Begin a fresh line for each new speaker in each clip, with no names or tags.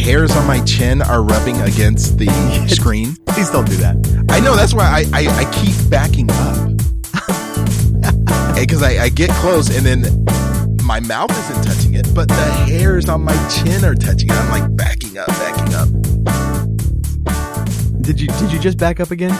hairs on my chin are rubbing against the screen?
Please don't do that.
I know that's why I I, I keep backing up because I, I get close and then my mouth isn't touching it, but the hairs on my chin are touching it. I'm like backing up, backing up.
Did you did you just back up again?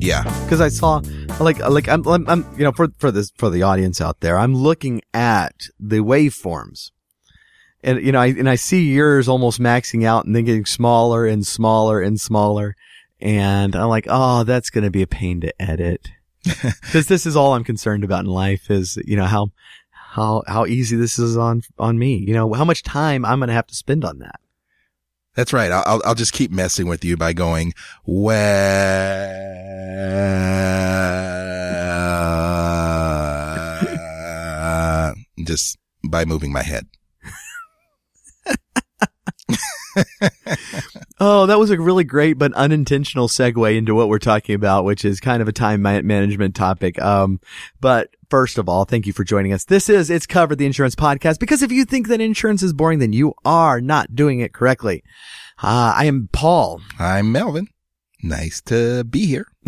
Yeah,
Because I saw like like I'm, I'm I'm you know for for this for the audience out there, I'm looking at the waveforms. And you know, I and I see yours almost maxing out and then getting smaller and smaller and smaller. And I'm like, oh, that's going to be a pain to edit. Cause this is all I'm concerned about in life is, you know, how, how, how easy this is on, on me. You know, how much time I'm going to have to spend on that.
that's right. I'll I'll- I'll just keep messing with you by going well, just by moving my head.
Oh, that was a really great but unintentional segue into what we're talking about, which is kind of a time management topic. Um, but first of all, thank you for joining us. This is It's Covered, the insurance podcast, because if you think that insurance is boring, then you are not doing it correctly. Uh, I am Paul.
I'm Melvin. Nice to be here.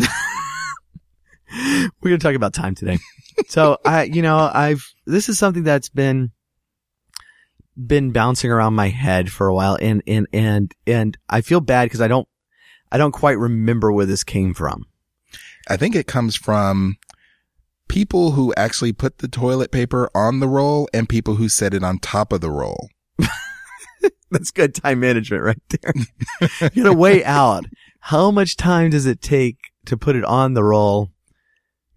We're going to talk about time today. so I, you know, I've, this is something that's been, been bouncing around my head for a while and, and, and, and I feel bad because I don't, I don't quite remember where this came from.
I think it comes from people who actually put the toilet paper on the roll and people who set it on top of the roll.
That's good time management right there. you gotta weigh out how much time does it take to put it on the roll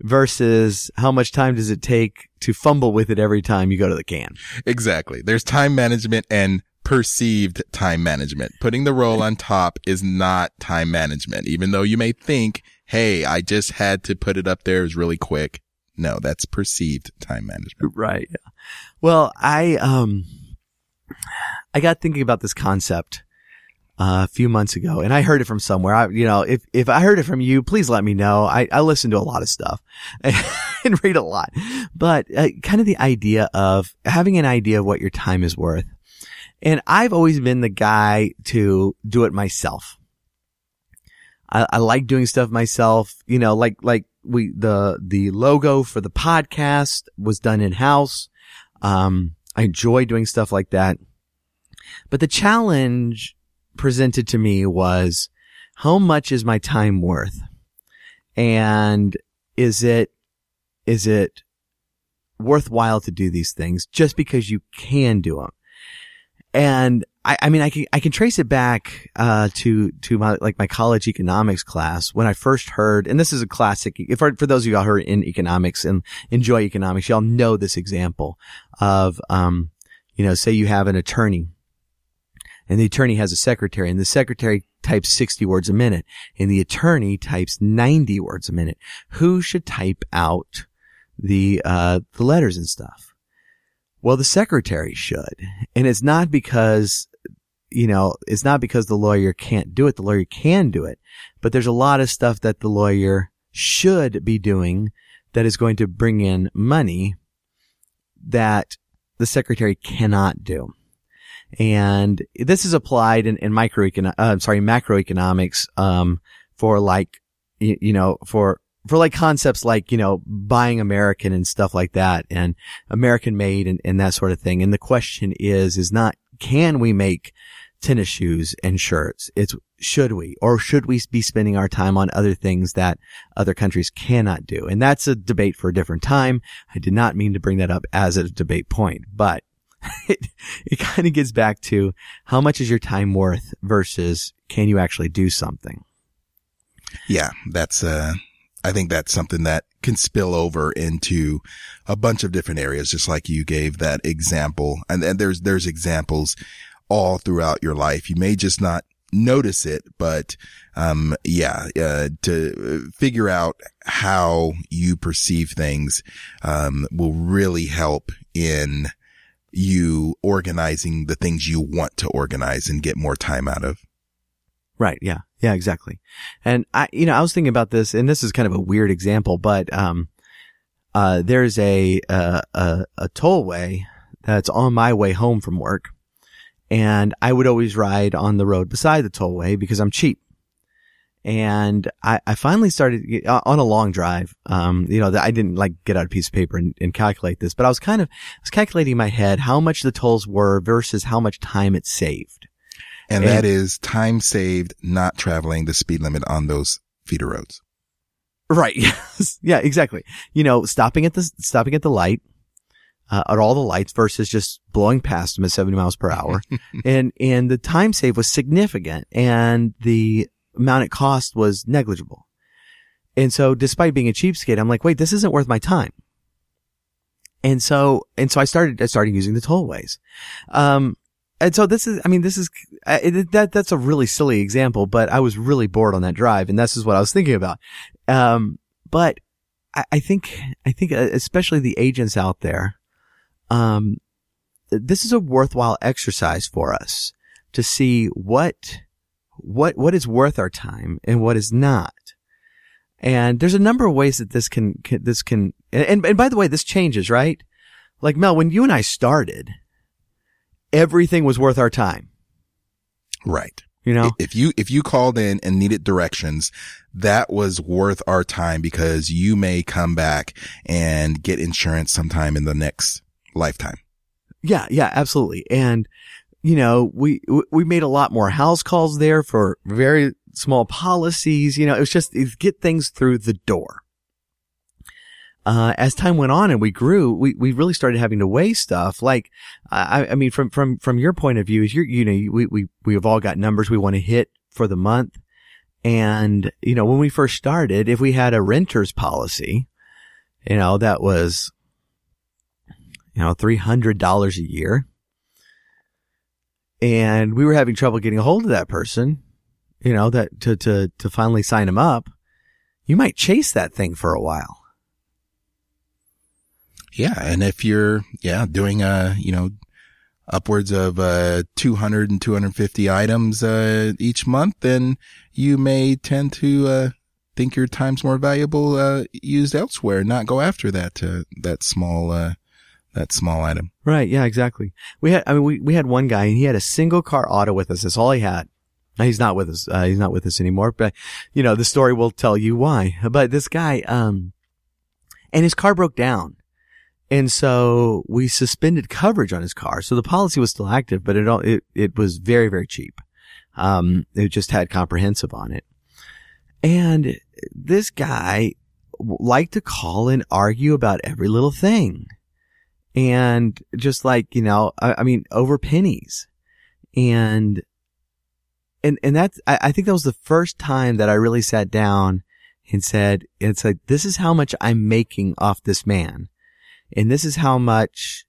versus how much time does it take to fumble with it every time you go to the can.
Exactly. There's time management and perceived time management. Putting the roll on top is not time management, even though you may think, Hey, I just had to put it up there. It was really quick. No, that's perceived time management.
Right. Yeah. Well, I, um, I got thinking about this concept a few months ago and I heard it from somewhere. I, you know, if, if I heard it from you, please let me know. I, I listen to a lot of stuff and read a lot, but uh, kind of the idea of having an idea of what your time is worth. And I've always been the guy to do it myself. I, I like doing stuff myself, you know, like, like we, the, the logo for the podcast was done in house. Um, I enjoy doing stuff like that. But the challenge presented to me was how much is my time worth? And is it, is it worthwhile to do these things just because you can do them? And I, I mean, I can, I can trace it back, uh, to, to my, like my college economics class when I first heard, and this is a classic, if for, for those of y'all who are in economics and enjoy economics, y'all know this example of, um, you know, say you have an attorney and the attorney has a secretary and the secretary types 60 words a minute and the attorney types 90 words a minute. Who should type out the, uh, the letters and stuff? Well, the secretary should. And it's not because, you know, it's not because the lawyer can't do it. The lawyer can do it, but there's a lot of stuff that the lawyer should be doing that is going to bring in money that the secretary cannot do. And this is applied in, in microecon, uh, sorry, macroeconomics, um, for like, you, you know, for, for like concepts like, you know, buying American and stuff like that and American made and, and that sort of thing. And the question is, is not, can we make tennis shoes and shirts? It's, should we, or should we be spending our time on other things that other countries cannot do? And that's a debate for a different time. I did not mean to bring that up as a debate point, but it, it kind of gets back to how much is your time worth versus can you actually do something?
Yeah, that's, uh, I think that's something that can spill over into a bunch of different areas, just like you gave that example. And, and there's, there's examples all throughout your life. You may just not notice it, but, um, yeah, uh, to figure out how you perceive things, um, will really help in you organizing the things you want to organize and get more time out of.
Right. Yeah. Yeah, exactly. And I, you know, I was thinking about this and this is kind of a weird example, but, um, uh, there's a, uh, a, a tollway that's on my way home from work. And I would always ride on the road beside the tollway because I'm cheap. And I, I finally started uh, on a long drive. Um, you know, I didn't like get out a piece of paper and, and calculate this, but I was kind of, I was calculating in my head how much the tolls were versus how much time it saved.
And, and that is time saved not traveling the speed limit on those feeder roads.
Right. Yes. yeah, exactly. You know, stopping at the, stopping at the light, uh, at all the lights versus just blowing past them at 70 miles per hour. and, and the time save was significant and the amount it cost was negligible. And so despite being a cheapskate, I'm like, wait, this isn't worth my time. And so, and so I started, I started using the tollways. Um, and so this is, I mean, this is, it, that, that's a really silly example, but I was really bored on that drive and this is what I was thinking about. Um, but I, I think, I think uh, especially the agents out there, um, this is a worthwhile exercise for us to see what what what is worth our time and what is not. And there's a number of ways that this can, can this can and, and by the way, this changes, right? Like Mel, when you and I started, everything was worth our time.
Right.
You know,
if you, if you called in and needed directions, that was worth our time because you may come back and get insurance sometime in the next lifetime.
Yeah. Yeah, absolutely. And you know, we, we made a lot more house calls there for very small policies. You know, it was just get things through the door. Uh, as time went on and we grew, we, we really started having to weigh stuff. Like, I, I mean, from, from, from your point of view, is you you know, we, we, we have all got numbers we want to hit for the month. And, you know, when we first started, if we had a renter's policy, you know, that was, you know, $300 a year and we were having trouble getting a hold of that person, you know, that to, to, to finally sign him up, you might chase that thing for a while.
Yeah. And if you're, yeah, doing, uh, you know, upwards of, uh, 200 and 250 items, uh, each month, then you may tend to, uh, think your time's more valuable, uh, used elsewhere, not go after that, uh, that small, uh, that small item.
Right. Yeah, exactly. We had, I mean, we, we had one guy and he had a single car auto with us. That's all he had. Now, he's not with us. Uh, he's not with us anymore, but you know, the story will tell you why. But this guy, um, and his car broke down. And so we suspended coverage on his car. So the policy was still active, but it, all, it, it was very, very cheap. Um, it just had comprehensive on it. And this guy liked to call and argue about every little thing and just like, you know, I, I mean, over pennies and, and, and that's, I, I think that was the first time that I really sat down and said, it's like, this is how much I'm making off this man. And this is how much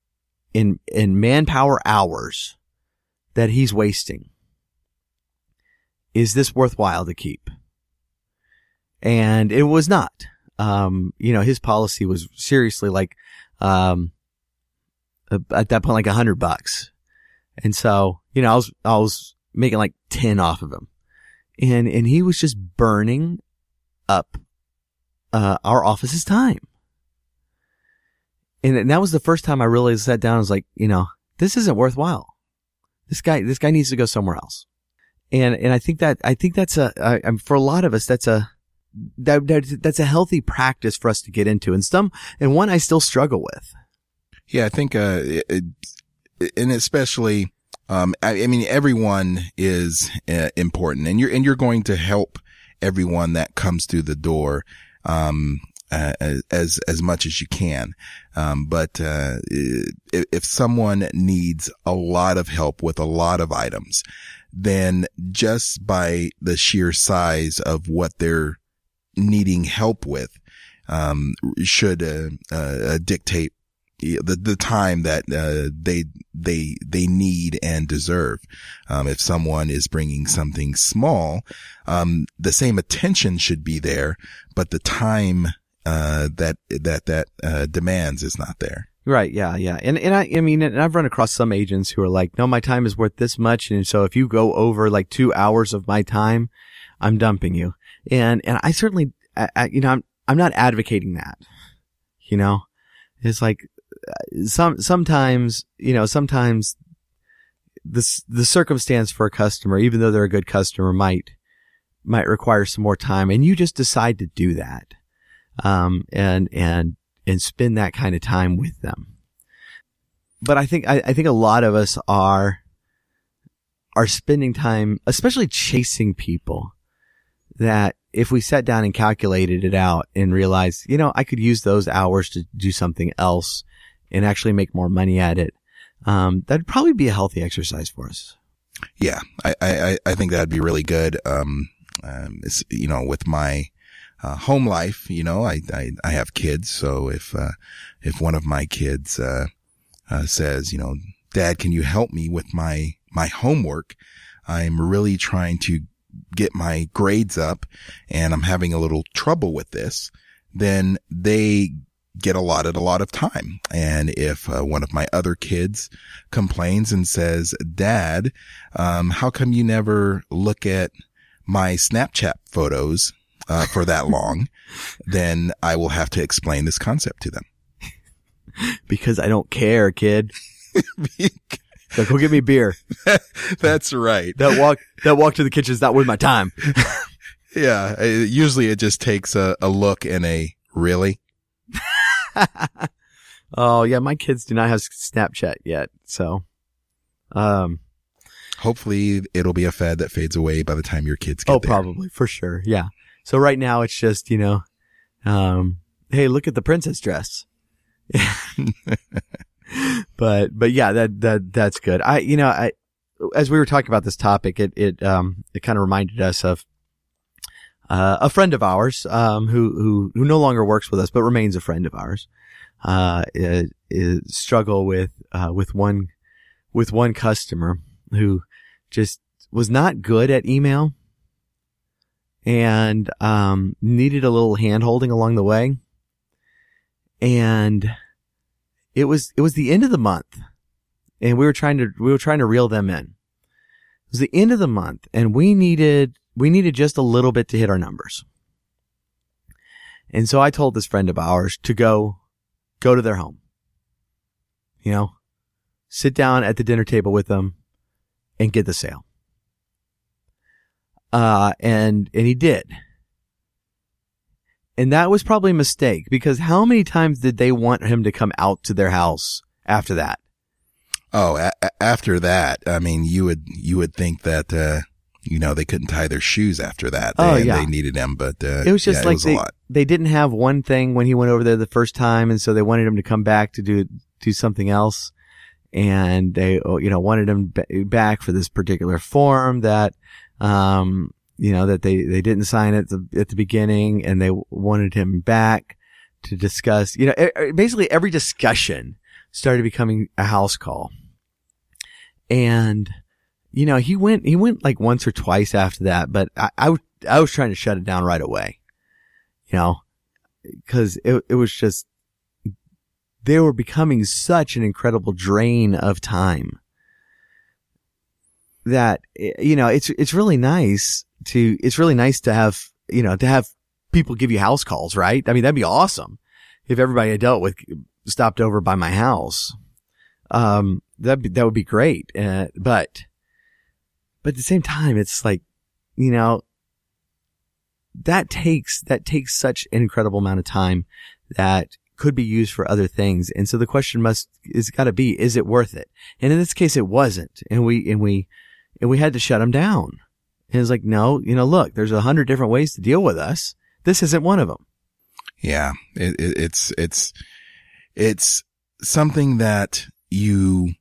in, in manpower hours that he's wasting. Is this worthwhile to keep? And it was not. Um, you know, his policy was seriously like, um, at that point like a hundred bucks. And so, you know, I was, I was making like 10 off of him and, and he was just burning up, uh, our office's time. And, and that was the first time I really sat down and was like, you know, this isn't worthwhile. This guy, this guy needs to go somewhere else. And, and I think that, I think that's a, I, for a lot of us, that's a, that, that, that's a healthy practice for us to get into and some, and one I still struggle with.
Yeah, I think, uh, it, and especially, um, I, I, mean, everyone is uh, important and you're, and you're going to help everyone that comes through the door, um, uh, as, as much as you can. Um, but, uh, if, if someone needs a lot of help with a lot of items, then just by the sheer size of what they're needing help with, um, should, uh, uh, dictate the the time that uh, they they they need and deserve. Um, if someone is bringing something small, um, the same attention should be there, but the time uh, that that that uh, demands is not there.
Right. Yeah. Yeah. And and I I mean, and I've run across some agents who are like, no, my time is worth this much, and so if you go over like two hours of my time, I'm dumping you. And and I certainly, I, I, you know, I'm I'm not advocating that. You know, it's like some sometimes you know sometimes this the circumstance for a customer, even though they're a good customer, might might require some more time, and you just decide to do that, um, and and and spend that kind of time with them. But I think I, I think a lot of us are are spending time, especially chasing people that if we sat down and calculated it out and realized, you know, I could use those hours to do something else and actually make more money at it, um, that'd probably be a healthy exercise for us.
Yeah, I, I, I think that'd be really good. Um, um, it's, you know, with my, uh, home life, you know, I, I, I have kids. So if, uh, if one of my kids, uh, uh, says, you know, dad, can you help me with my, my homework? I'm really trying to get my grades up and I'm having a little trouble with this, then they get allotted a lot of time. And if uh, one of my other kids complains and says, dad, um, how come you never look at my Snapchat photos uh, for that long? then I will have to explain this concept to them.
because I don't care, kid. So go get me beer.
That's right.
That walk, that walk to the kitchen is not worth my time.
yeah. Usually it just takes a, a look and a really.
oh yeah, my kids do not have Snapchat yet, so, um,
Hopefully it'll be a fad that fades away by the time your kids get
oh,
there.
probably for sure, yeah. So right now it's just you know, um, hey, look at the princess dress. but but yeah, that that that's good. I you know I as we were talking about this topic, it it um it kind of reminded us of uh, a friend of ours um who who who no longer works with us but remains a friend of ours. Uh, struggle with uh with one with one customer who just was not good at email and um needed a little hand holding along the way and it was it was the end of the month and we were trying to we were trying to reel them in it was the end of the month and we needed we needed just a little bit to hit our numbers. And so i told this friend of ours to go go to their home. You know sit down at the dinner table with them and get the sale. Uh and and he did. And that was probably a mistake because how many times did they want him to come out to their house after that?
Oh, a- after that, I mean, you would, you would think that, uh, you know, they couldn't tie their shoes after that. They,
Oh, yeah.
they needed him, but, uh,
It was just
yeah,
like
was
they, they didn't have one thing when he went over there the first time. And so they wanted him to come back to do, do something else. And they, oh, you know, wanted him ba- back for this particular form that, um, you know, that they, they didn't sign at the, at the beginning and they wanted him back to discuss, you know, basically every discussion started becoming a house call. And, you know, he went, he went like once or twice after that, but I, I, was trying to shut it down right away, you know, cause it, it was just, they were becoming such an incredible drain of time that, eh, you know, it's, it's really nice to, it's really nice to have, you know, to have people give you house calls, right? I mean, that'd be awesome if everybody I dealt with stopped over by my house. Um, that that would be great. Uh, but, but at the same time, it's like, you know, that takes, that takes such an incredible amount of time that could be used for other things. And so the question must, is gotta be, is it worth it? And in this case, it wasn't. And we, and we, and we had to shut them down. And it's like, no, you know, look, there's a hundred different ways to deal with us. This isn't one of them.
Yeah. It, it, it's, it's, it's something that you,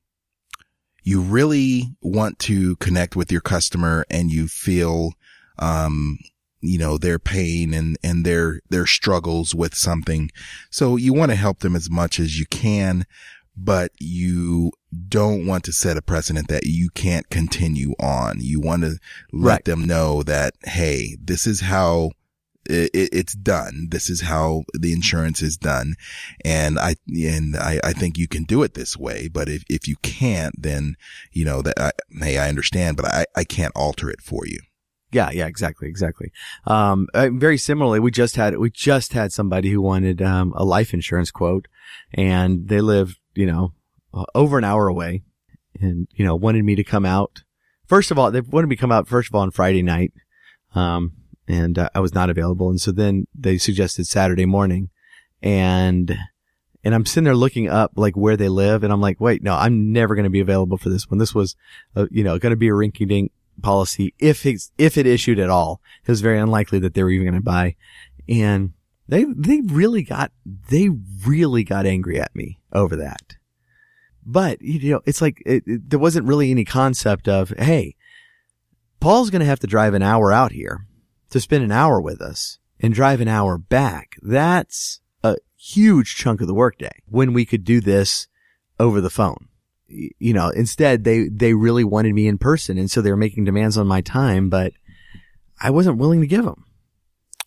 you really want to connect with your customer and you feel, um, you know, their pain and, and their, their struggles with something. So you want to help them as much as you can, but you don't want to set a precedent that you can't continue on. You want to let
Right.
them know that, Hey, this is how it, it- it's done. This is how the insurance is done. And I, and I, I think you can do it this way. But if, if you can't, then, you know, that I, hey, I understand, but I, I can't alter it for you.
Yeah, yeah, exactly, exactly. Um, uh, very similarly, we just had we just had somebody who wanted um, a life insurance quote, and they live, you know, over an hour away, and you know wanted me to come out. First of all, they wanted me to come out first of all on Friday night, um, and uh, I was not available, and so then they suggested Saturday morning, and and I'm sitting there looking up like where they live, and I'm like, wait, no, I'm never going to be available for this one. This was, uh, you know, going to be a rinky dink policy if it's, if it issued at all. It was very unlikely that they were even going to buy. And they, they really got, they really got angry at me over that. But, you know, it's like, it, it, there wasn't really any concept of, hey, Paul's going to have to drive an hour out here to spend an hour with us and drive an hour back. That's a huge chunk of the workday when we could do this over the phone you know, instead they, they really wanted me in person. And so they were making demands on my time, but I wasn't willing to give them.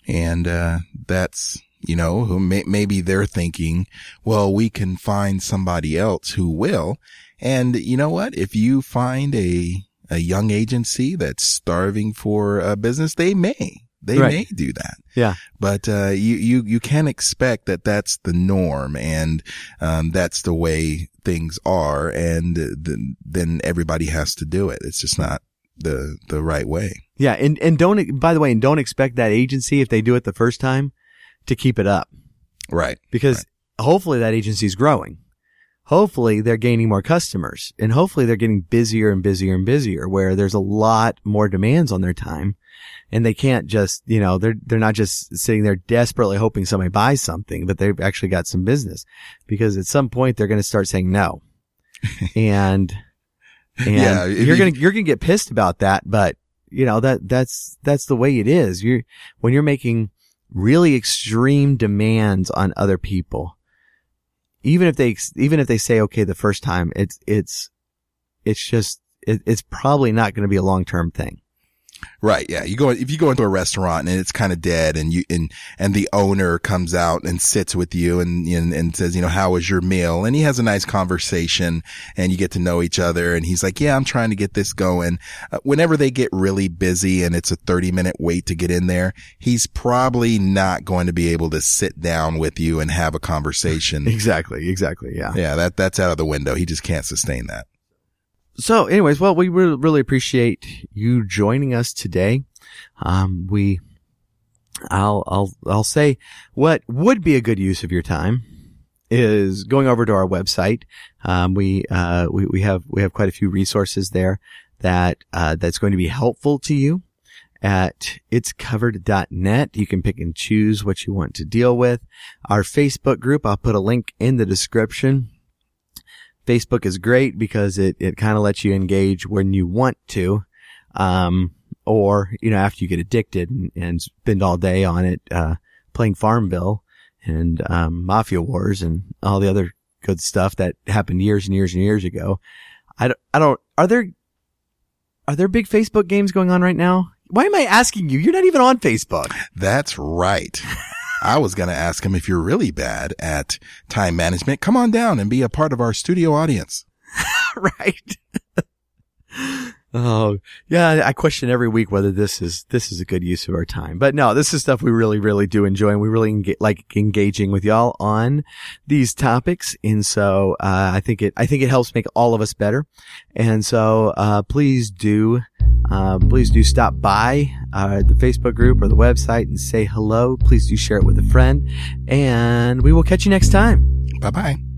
And, uh, that's, you know, who may, maybe they're thinking, well, we can find somebody else who will. And you know what? If you find a, a young agency that's starving for a business, they may. They right. may do that.
Yeah.
But, uh, you, you, you can expect that that's the norm and, um, that's the way things are. And then, then everybody has to do it. It's just not the, the right way.
Yeah. And, and don't, by the way, and don't expect that agency, if they do it the first time, to keep it up.
Right.
Because
right.
hopefully that agency is growing. Hopefully they're gaining more customers and hopefully they're getting busier and busier and busier where there's a lot more demands on their time and they can't just, you know, they're, they're not just sitting there desperately hoping somebody buys something, but they've actually got some business because at some point they're going to start saying no. and, and yeah, you're going to, you're going to get pissed about that, but you know, that, that's, that's the way it is. You're, when you're making really extreme demands on other people, even if they, even if they say, okay, the first time, it's, it's, it's just, it, it's probably not going to be a long-term thing.
Right. Yeah. You go, if you go into a restaurant and it's kind of dead and you, and, and the owner comes out and sits with you and, and, and says, you know, how was your meal? And he has a nice conversation and you get to know each other. And he's like, yeah, I'm trying to get this going. Uh, whenever they get really busy and it's a 30 minute wait to get in there, he's probably not going to be able to sit down with you and have a conversation.
Exactly. Exactly. Yeah.
Yeah. That, that's out of the window. He just can't sustain that.
So anyways, well, we really, really appreciate you joining us today. Um, we, I'll, I'll, I'll say what would be a good use of your time is going over to our website. Um, we, uh, we, we have, we have quite a few resources there that, uh, that's going to be helpful to you at itscovered.net. You can pick and choose what you want to deal with. Our Facebook group, I'll put a link in the description. Facebook is great because it, it kind of lets you engage when you want to. Um, or, you know, after you get addicted and, and spend all day on it, uh, playing Farmville and, um, Mafia Wars and all the other good stuff that happened years and years and years ago. I don't, I don't, are there, are there big Facebook games going on right now? Why am I asking you? You're not even on Facebook.
That's right. I was going to ask him if you're really bad at time management, come on down and be a part of our studio audience.
right. Oh, yeah. I question every week whether this is, this is a good use of our time. But no, this is stuff we really, really do enjoy and we really enga- like engaging with y'all on these topics. And so, uh, I think it, I think it helps make all of us better. And so, uh, please do, uh, please do stop by, uh, the Facebook group or the website and say hello. Please do share it with a friend and we will catch you next time.
Bye bye.